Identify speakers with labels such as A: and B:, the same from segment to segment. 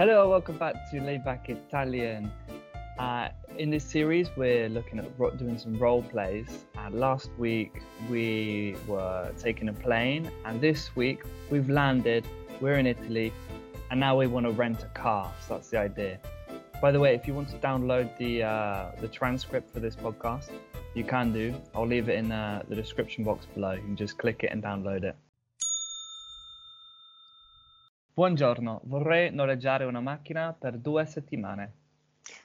A: Hello, welcome back to Layback Italian. Uh, in this series, we're looking at doing some role plays. Uh, last week, we were taking a plane, and this week, we've landed. We're in Italy, and now we want to rent a car. So that's the idea. By the way, if you want to download the uh, the transcript for this podcast, you can do. I'll leave it in uh, the description box below. You can just click it and download it. Buongiorno, vorrei noleggiare una macchina per due settimane.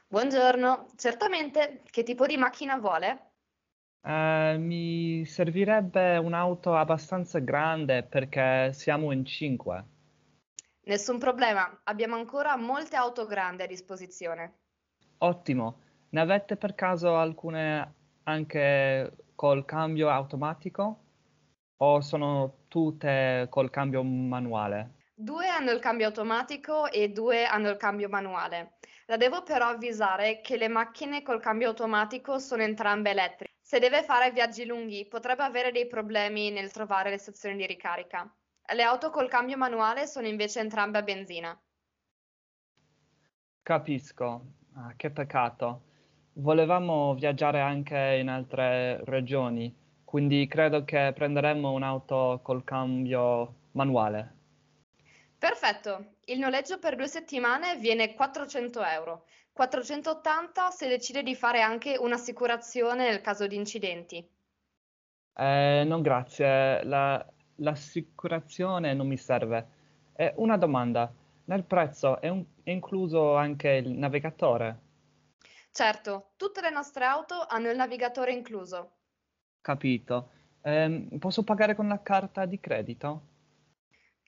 B: Buongiorno, certamente, che tipo di macchina vuole?
A: Eh, mi servirebbe un'auto abbastanza grande perché siamo in cinque.
B: Nessun problema, abbiamo ancora molte auto grandi a disposizione.
A: Ottimo. Ne avete per caso alcune anche col cambio automatico? O sono tutte col cambio manuale?
B: Due hanno il cambio automatico e due hanno il cambio manuale. La devo però avvisare che le macchine col cambio automatico sono entrambe elettriche. Se deve fare viaggi lunghi, potrebbe avere dei problemi nel trovare le stazioni di ricarica. Le auto col cambio manuale sono invece entrambe a benzina.
A: Capisco. Ah, che peccato. Volevamo viaggiare anche in altre regioni, quindi credo che prenderemo un'auto col cambio manuale.
B: Perfetto, il noleggio per due settimane viene 400 euro, 480 se decide di fare anche un'assicurazione nel caso di incidenti.
A: Eh, no, grazie. La- l'assicurazione non mi serve. Eh, una domanda. Nel prezzo è, un- è incluso anche il navigatore?
B: Certo, tutte le nostre auto hanno il navigatore incluso.
A: Capito. Ehm, posso pagare con la carta di credito?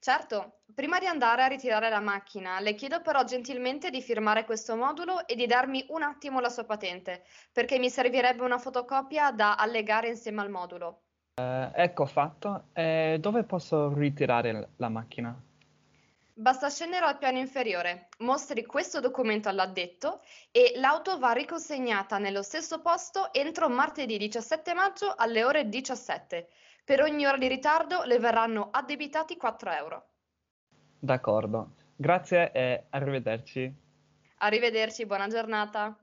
B: Certo, prima di andare a ritirare la macchina, le chiedo però gentilmente di firmare questo modulo e di darmi un attimo la sua patente, perché mi servirebbe una fotocopia da allegare insieme al modulo.
A: Eh, ecco fatto. Eh, dove posso ritirare la macchina?
B: Basta scendere al piano inferiore, mostri questo documento all'addetto e l'auto va riconsegnata nello stesso posto entro martedì 17 maggio alle ore 17. Per ogni ora di ritardo le verranno addebitati 4 euro.
A: D'accordo. Grazie e arrivederci.
B: Arrivederci, buona giornata.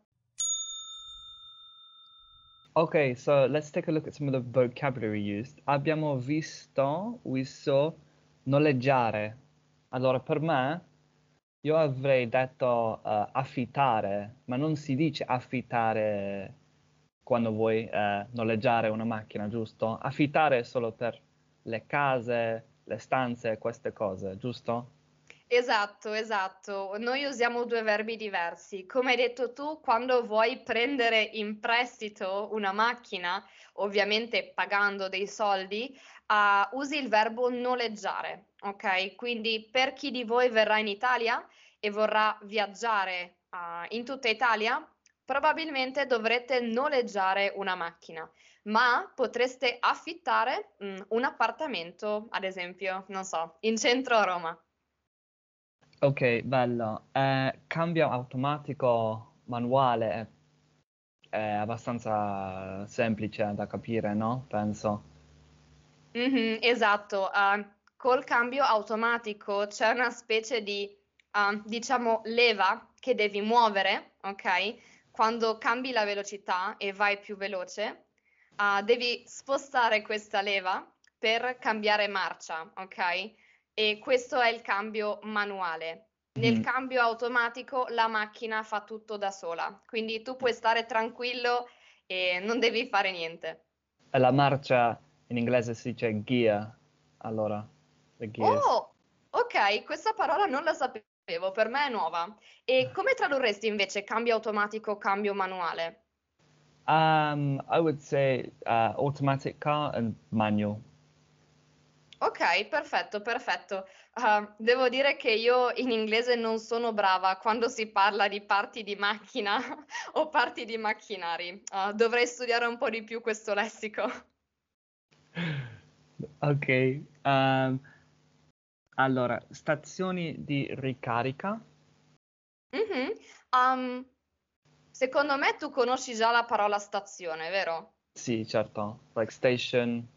A: Okay, so let's take a look at some of the vocabulary used. Abbiamo visto, visto noleggiare. Allora, per me, io avrei detto eh, affittare, ma non si dice affittare quando vuoi eh, noleggiare una macchina, giusto? Affittare è solo per le case, le stanze, queste cose, giusto?
B: Esatto, esatto. Noi usiamo due verbi diversi. Come hai detto tu, quando vuoi prendere in prestito una macchina, ovviamente pagando dei soldi, ah, usi il verbo noleggiare, ok? Quindi per chi di voi verrà in Italia e vorrà viaggiare, ah, in tutta Italia, probabilmente dovrete noleggiare una macchina, ma potreste affittare, mm, un appartamento, ad esempio, non so, in centro a Roma.
A: Ok, bello. Eh, cambio automatico manuale è, abbastanza semplice da capire, no? Penso.
B: Mhm, esatto, ah, col cambio automatico c'è una specie di, ah, diciamo, leva che devi muovere, ok? Quando cambi la velocità e vai più veloce, ah, devi spostare questa leva per cambiare marcia, ok? E questo è il cambio manuale. Nel
A: Mm,
B: cambio automatico la macchina fa tutto da sola, quindi tu puoi stare tranquillo e non devi fare niente.
A: la marcia in inglese si dice gear, allora.
B: Oh, ok, questa parola non la sapevo, per me è nuova. E come tradurresti invece cambio automatico, cambio manuale?
A: Um, I would say uh, automatic car and manual.
B: Ok, perfetto, perfetto. Ah, devo dire che io in inglese non sono brava quando si parla di parti di macchina o parti di macchinari. Ah, dovrei studiare un po' di più questo lessico.
A: Ok, um, allora, stazioni di ricarica?
B: Mhm. Um, secondo me tu conosci già la parola stazione, vero?
A: Sì, certo, like station.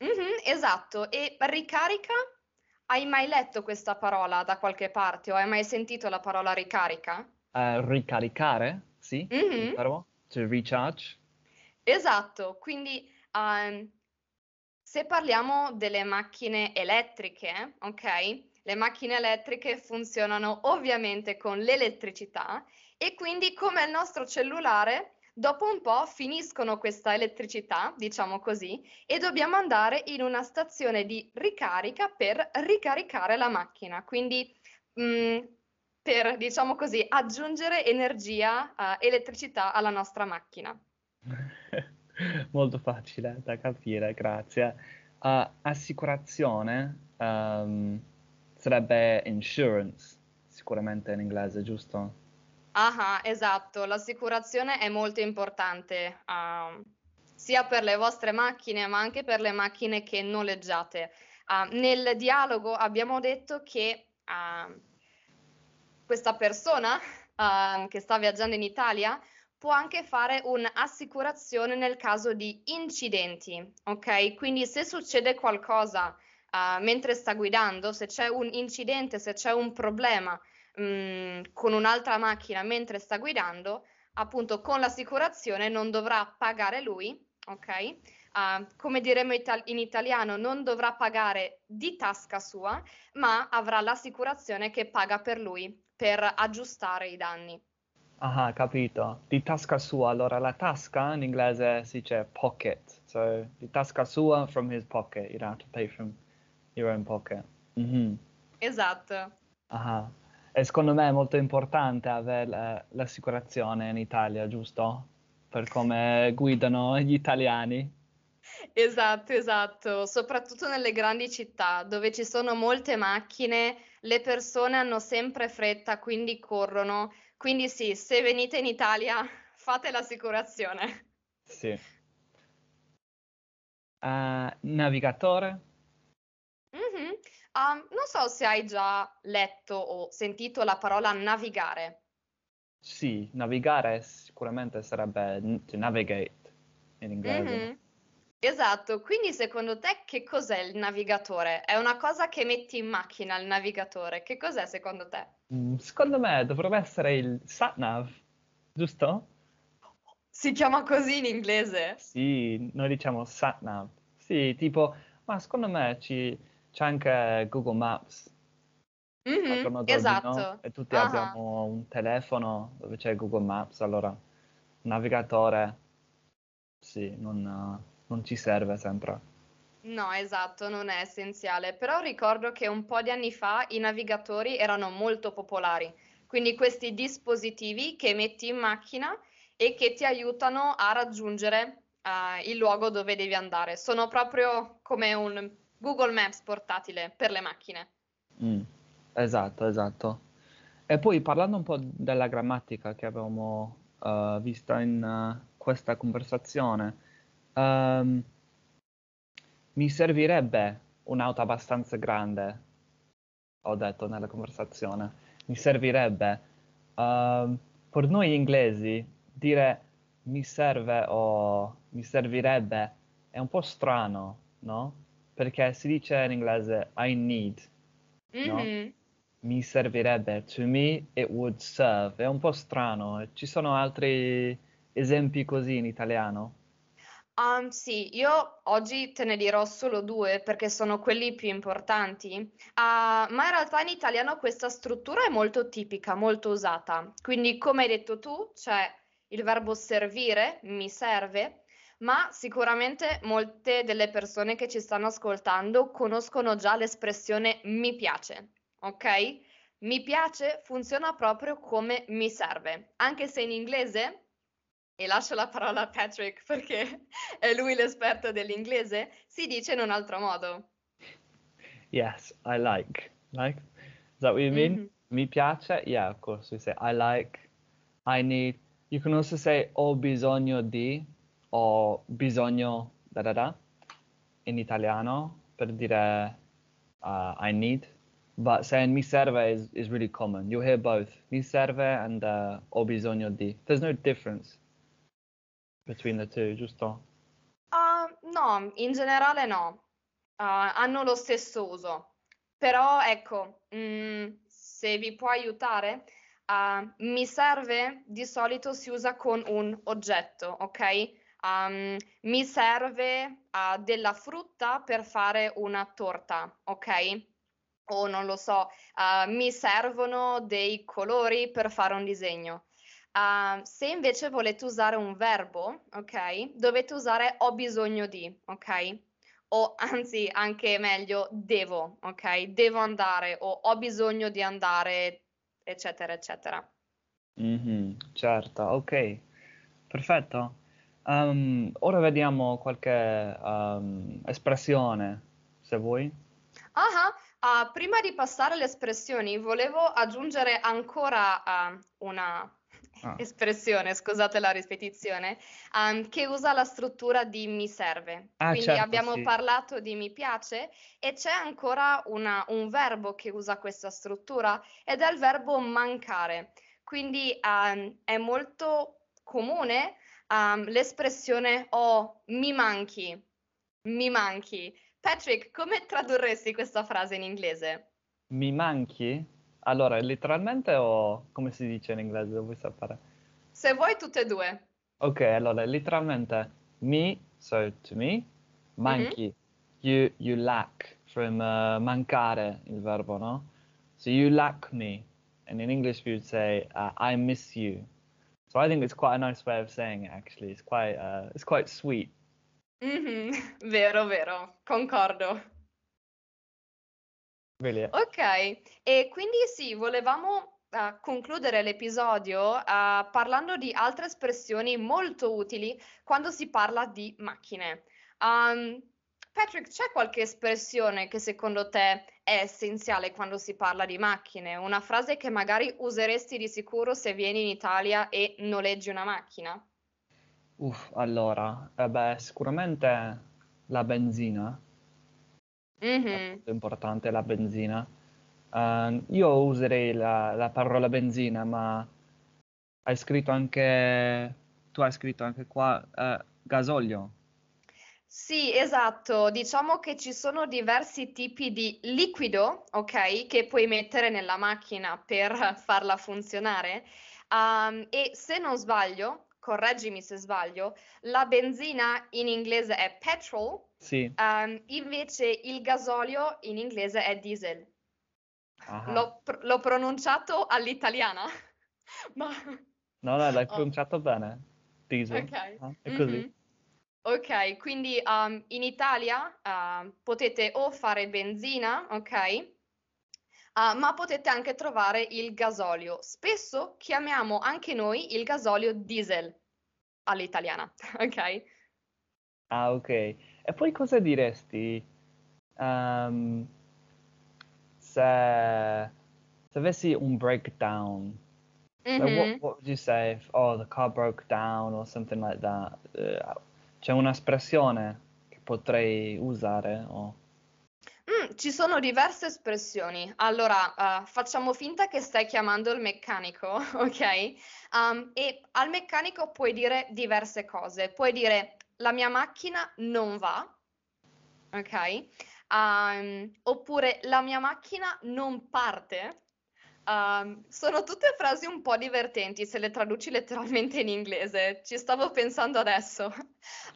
B: Mhm, esatto, e ricarica hai mai letto questa parola da qualche parte o hai mai sentito la parola ricarica?
A: Uh, ricaricare, sì,
B: Mhm.
A: verbo, to recharge.
B: Esatto, quindi ehm, se parliamo delle macchine elettriche, ok? Le macchine elettriche funzionano ovviamente con l'elettricità e quindi come il nostro cellulare, dopo un po' finiscono questa elettricità, diciamo così, e dobbiamo andare in una stazione di ricarica per ricaricare la macchina. Quindi mm, per, diciamo così, aggiungere energia, eh, elettricità alla nostra macchina.
A: Molto facile da capire, grazie. Uh, assicurazione ehm, sarebbe insurance, sicuramente in inglese, giusto?
B: Ah, esatto, l'assicurazione è molto importante, ah, sia per le vostre macchine, ma anche per le macchine che noleggiate. Ah, nel dialogo abbiamo detto che ah, questa persona che sta viaggiando in Italia può anche fare un'assicurazione nel caso di incidenti, ok? Quindi se succede qualcosa ah, mentre sta guidando, se c'è un incidente, se c'è un problema mm, con un'altra macchina mentre sta guidando, appunto con l'assicurazione non dovrà pagare lui, ok? Ah, come diremo ital- in italiano, non dovrà pagare di tasca sua, ma avrà l'assicurazione che paga per lui per aggiustare i danni.
A: Ah, capito. Di tasca sua, allora la tasca in inglese si dice pocket. So, di tasca sua, from his pocket. You don't have to pay from your own pocket. Mhm.
B: Esatto.
A: Ah, E secondo me è molto importante avere l'assicurazione in Italia, giusto? Per come guidano gli italiani.
B: Esatto, esatto, soprattutto nelle grandi città dove ci sono molte macchine, le persone hanno sempre fretta, quindi corrono. Quindi sì, se venite in Italia, fate l'assicurazione.
A: Sì. Eh, navigatore?
B: Mhm. Ah, non so se hai già letto o sentito la parola navigare.
A: Sì, navigare sicuramente sarebbe to navigate in inglese.
B: Mhm. Esatto, quindi secondo te che cos'è il navigatore? È una cosa che metti in macchina il navigatore. Che cos'è secondo te?
A: Mm, Secondo me dovrebbe essere il satnav, giusto?
B: Si chiama così in inglese?
A: Sì, noi diciamo satnav. Sì, tipo, ma secondo me ci- c'è anche Google Maps
B: Mhm,
A: no?
B: esatto.
A: E tutti
B: Ah,
A: abbiamo un telefono dove c'è Google Maps, allora navigatore, sì, non, non ci serve sempre.
B: No, esatto, non è essenziale, però ricordo che un po' di anni fa i navigatori erano molto popolari, quindi questi dispositivi che metti in macchina e che ti aiutano a raggiungere eh, il luogo dove devi andare. Sono proprio come un Google Maps portatile per le macchine.
A: Mm, esatto, esatto. E poi parlando un po' della grammatica che abbiamo eh, visto in eh, questa conversazione, ehm, mi servirebbe un'auto abbastanza grande, ho detto nella conversazione, mi servirebbe. Ehm, per noi inglesi dire mi serve o mi servirebbe è un po' strano, no? Perché si dice in inglese I need, no?
B: Mhm.
A: Mi servirebbe, to me it would serve, è un po' strano. Ci sono altri esempi così in italiano?
B: Um, sì, io oggi te ne dirò solo due perché sono quelli più importanti, Ah, ma in realtà in italiano questa struttura è molto tipica, molto usata. Quindi, come hai detto tu, c'è il verbo servire, mi serve, ma sicuramente molte delle persone che ci stanno ascoltando conoscono già l'espressione mi piace, ok? Mi piace funziona proprio come mi serve, anche se in inglese e lascio la parola a Patrick perché è lui l'esperto dell'inglese, si dice in un altro modo.
A: Yes, I like. Like? Is that what you mean?
B: Mhm.
A: Mi piace? Yeah, of course. We say I like, I need. You can also say ho bisogno di o bisogno da da da in italiano per dire uh, I need. But saying mi serve is, is really common. You'll hear both. Mi serve and uh, ho bisogno di. There's no difference between the two, giusto?
B: Ah, no, in generale no, Ah, hanno lo stesso uso, però ecco, mm, se vi può aiutare, uh, mi serve di solito si usa con un oggetto, ok? Um, mi serve uh, della frutta per fare una torta, ok? O non lo so, uh, mi servono dei colori per fare un disegno. Uh, se invece volete usare un verbo, ok? Dovete usare ho bisogno di, ok? O anzi, anche meglio, devo, ok? Devo andare o ho bisogno di andare, eccetera, eccetera.
A: Mm-hmm, certo, ok, perfetto. Um, ora vediamo qualche um, espressione, se vuoi.
B: Ah, uh, prima di passare alle espressioni, volevo aggiungere ancora uh, una ah. espressione, scusate la ripetizione, um, che usa la struttura di mi serve.
A: Ah,
B: Quindi
A: certo,
B: abbiamo
A: sì.
B: parlato di mi piace e c'è ancora una, un verbo che usa questa struttura ed è il verbo mancare. Quindi um, è molto comune um, l'espressione oh, mi manchi, mi manchi. Patrick, come tradurresti questa frase in inglese?
A: Mi manchi? Allora, letteralmente o come si dice in inglese? Vuoi sapere?
B: Se vuoi tutte e due.
A: Ok, allora, letteralmente mi, so to me, manchi, mm-hmm. you, you lack, from uh, mancare, il verbo, no? So you lack me, and in English we would say, uh, I miss you. So I think it's quite a nice way of saying it, actually. It's quite, uh, it's quite sweet.
B: Mm-hmm. Vero, vero, concordo.
A: Really?
B: Ok, e quindi sì, volevamo uh, concludere l'episodio uh, parlando di altre espressioni molto utili quando si parla di macchine. Um, Patrick, c'è qualche espressione che secondo te è essenziale quando si parla di macchine? Una frase che magari useresti di sicuro se vieni in Italia e noleggi una macchina?
A: Uff, allora, eh beh, sicuramente la benzina.
B: Mhm.
A: È molto importante la benzina. Uh, io userei la, la parola benzina, ma hai scritto anche, tu hai scritto anche qua, uh, gasolio.
B: Sì, esatto. Diciamo che ci sono diversi tipi di liquido, ok, che puoi mettere nella macchina per farla funzionare. Um, e se non sbaglio, correggimi se sbaglio, la benzina in inglese è petrol,
A: Sì.
B: um, invece il gasolio in inglese è diesel.
A: Ah.
B: L'ho, pr- l'ho pronunciato all'italiana, ma...
A: No, no, l'hai
B: Oh,
A: pronunciato bene. Diesel.
B: ok.
A: Ah, È così.
B: Mhm. Ok, quindi um, in Italia uh, potete o fare benzina, ok? Uh, ma potete anche trovare il gasolio. Spesso chiamiamo anche noi il gasolio diesel all'italiana, ok?
A: Ah, ok. E poi cosa diresti ehm, se, se avessi un breakdown? Like, what, what would you say if, oh, the car broke down or something like that? Eh, c'è un'espressione che potrei usare? o-
B: Mm, ci sono diverse espressioni. Allora, uh, facciamo finta che stai chiamando il meccanico, ok? Um, e al meccanico puoi dire diverse cose. Puoi dire la mia macchina non va, ok? Um, oppure la mia macchina non parte. Um, sono tutte frasi un po' divertenti se le traduci letteralmente in inglese. Ci stavo pensando adesso.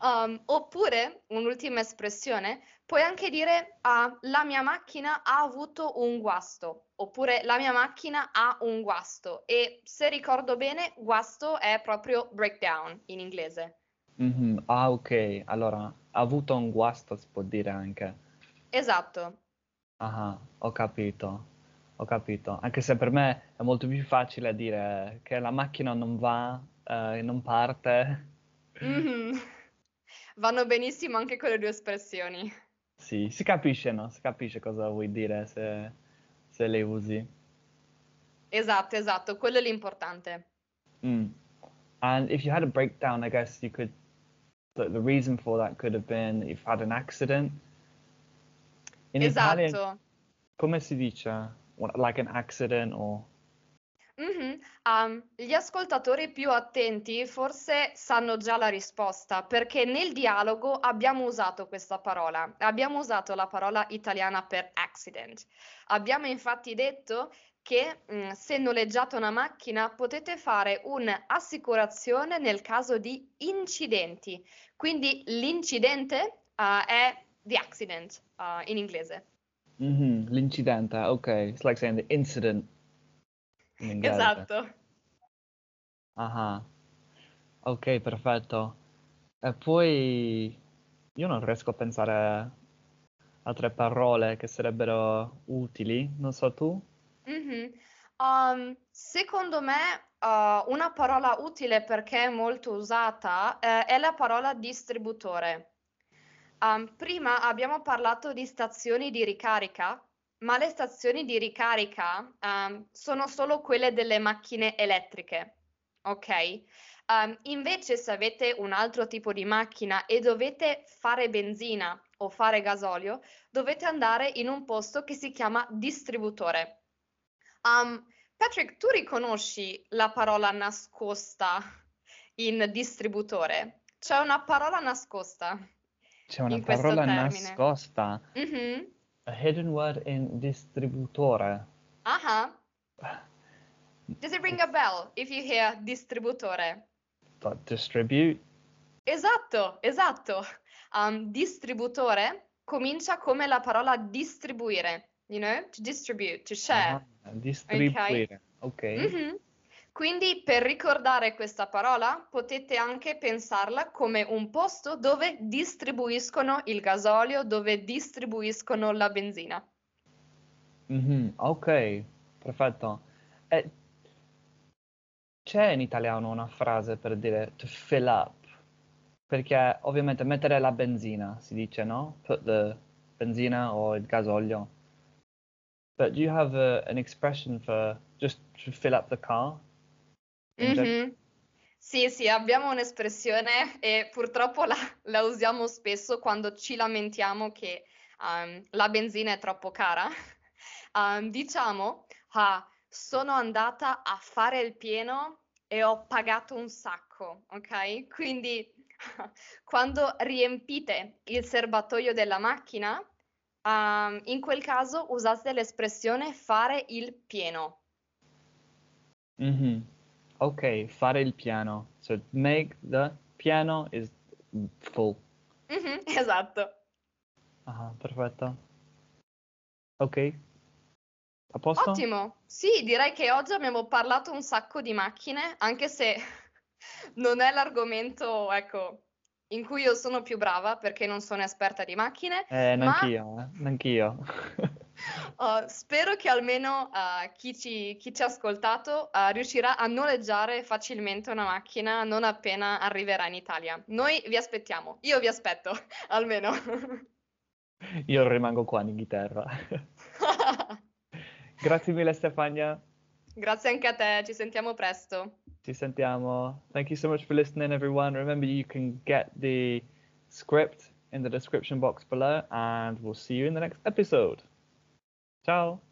B: Um, oppure, un'ultima espressione, puoi anche dire ah, la mia macchina ha avuto un guasto. Oppure la mia macchina ha un guasto. E se ricordo bene, guasto è proprio breakdown in inglese.
A: Mhm, Ah, ok. Allora, ha avuto un guasto, si può dire anche.
B: Esatto.
A: Ah, ho capito. Ho capito. Anche se per me è molto più facile dire che la macchina non va, eh, non parte.
B: Mhm. Vanno benissimo anche quelle due espressioni.
A: Sì, si capisce, no? Si capisce cosa vuoi dire se, se le usi.
B: Esatto, esatto, quello è l'importante.
A: Mm. And if you had a breakdown, I guess you could, the, the reason for that could have been you've had an accident. In Italian,
B: Esatto.
A: come si dice? Like an accident or...
B: Mh-mh. Um, gli ascoltatori più attenti forse sanno già la risposta, perché nel dialogo abbiamo usato questa parola. Abbiamo usato la parola italiana per accident. Abbiamo infatti detto che, mhmm, se noleggiate una macchina potete fare un'assicurazione nel caso di incidenti. Quindi l'incidente, uhm, è the accident, uhm, in inglese.
A: Mhm, L'incidente, ok. It's like saying the incident in inglese.
B: Esatto.
A: Ah, ok, perfetto. E poi io non riesco a pensare a altre parole che sarebbero utili, non so tu?
B: Mh-mh. Uhm, secondo me, uhm, una parola utile perché è molto usata, ehm, è la parola distributore. Uhm, prima abbiamo parlato di stazioni di ricarica, ma le stazioni di ricarica, uhm, sono solo quelle delle macchine elettriche, okay? Uhm, invece se avete un altro tipo di macchina e dovete fare benzina o fare gasolio, dovete andare in un posto che si chiama distributore. Um, Patrick, tu riconosci la parola nascosta in distributore? C'è una parola nascosta
A: C'è una parola nascosta,
B: Mhm.
A: a hidden word in distributore.
B: Ah-ah. Does it ring a bell if you hear distributore?
A: But distribute?
B: Esatto, esatto. Um, distributore comincia come la parola distribuire, you know, to distribute, to share.
A: Ah, distribuire, ok.
B: Mhm. Quindi per ricordare questa parola potete anche pensarla come un posto dove distribuiscono il gasolio, dove distribuiscono la benzina.
A: Mhm, ok, perfetto. E c'è in italiano una frase per dire to fill up? Perché ovviamente mettere la benzina si dice, no? Put the benzina o il gasolio. But do you have a, an expression for just to fill up the car?
B: Mhm. Sì, sì, abbiamo un'espressione e purtroppo la, la usiamo spesso quando ci lamentiamo che um, la benzina è troppo cara. Um, diciamo, ah, sono andata a fare il pieno e ho pagato un sacco, ok? Quindi quando riempite il serbatoio della macchina, um, in quel caso usate l'espressione fare il pieno.
A: Mhm. Ok, fare il piano. So make the piano is full.
B: Mhm, esatto.
A: Ah, perfetto. Ok, a posto?
B: Ottimo, sì, direi che oggi abbiamo parlato un sacco di macchine, anche se non è l'argomento, ecco, in cui io sono più brava perché non sono esperta di macchine,
A: Eh,
B: ma
A: neanch'io, eh, neanch'io.
B: uh, spero che almeno uh, chi ci, chi ci ha ascoltato uh, riuscirà a noleggiare facilmente una macchina non appena arriverà in Italia. Noi vi aspettiamo, io vi aspetto, almeno.
A: Io rimango qua in Inghilterra. Grazie mille Stefania.
B: Grazie anche a te, ci sentiamo presto.
A: Ci sentiamo. Thank you so much for listening, everyone. Remember, you can get the script in the description box below, and we'll see you in the next episode. Ciao.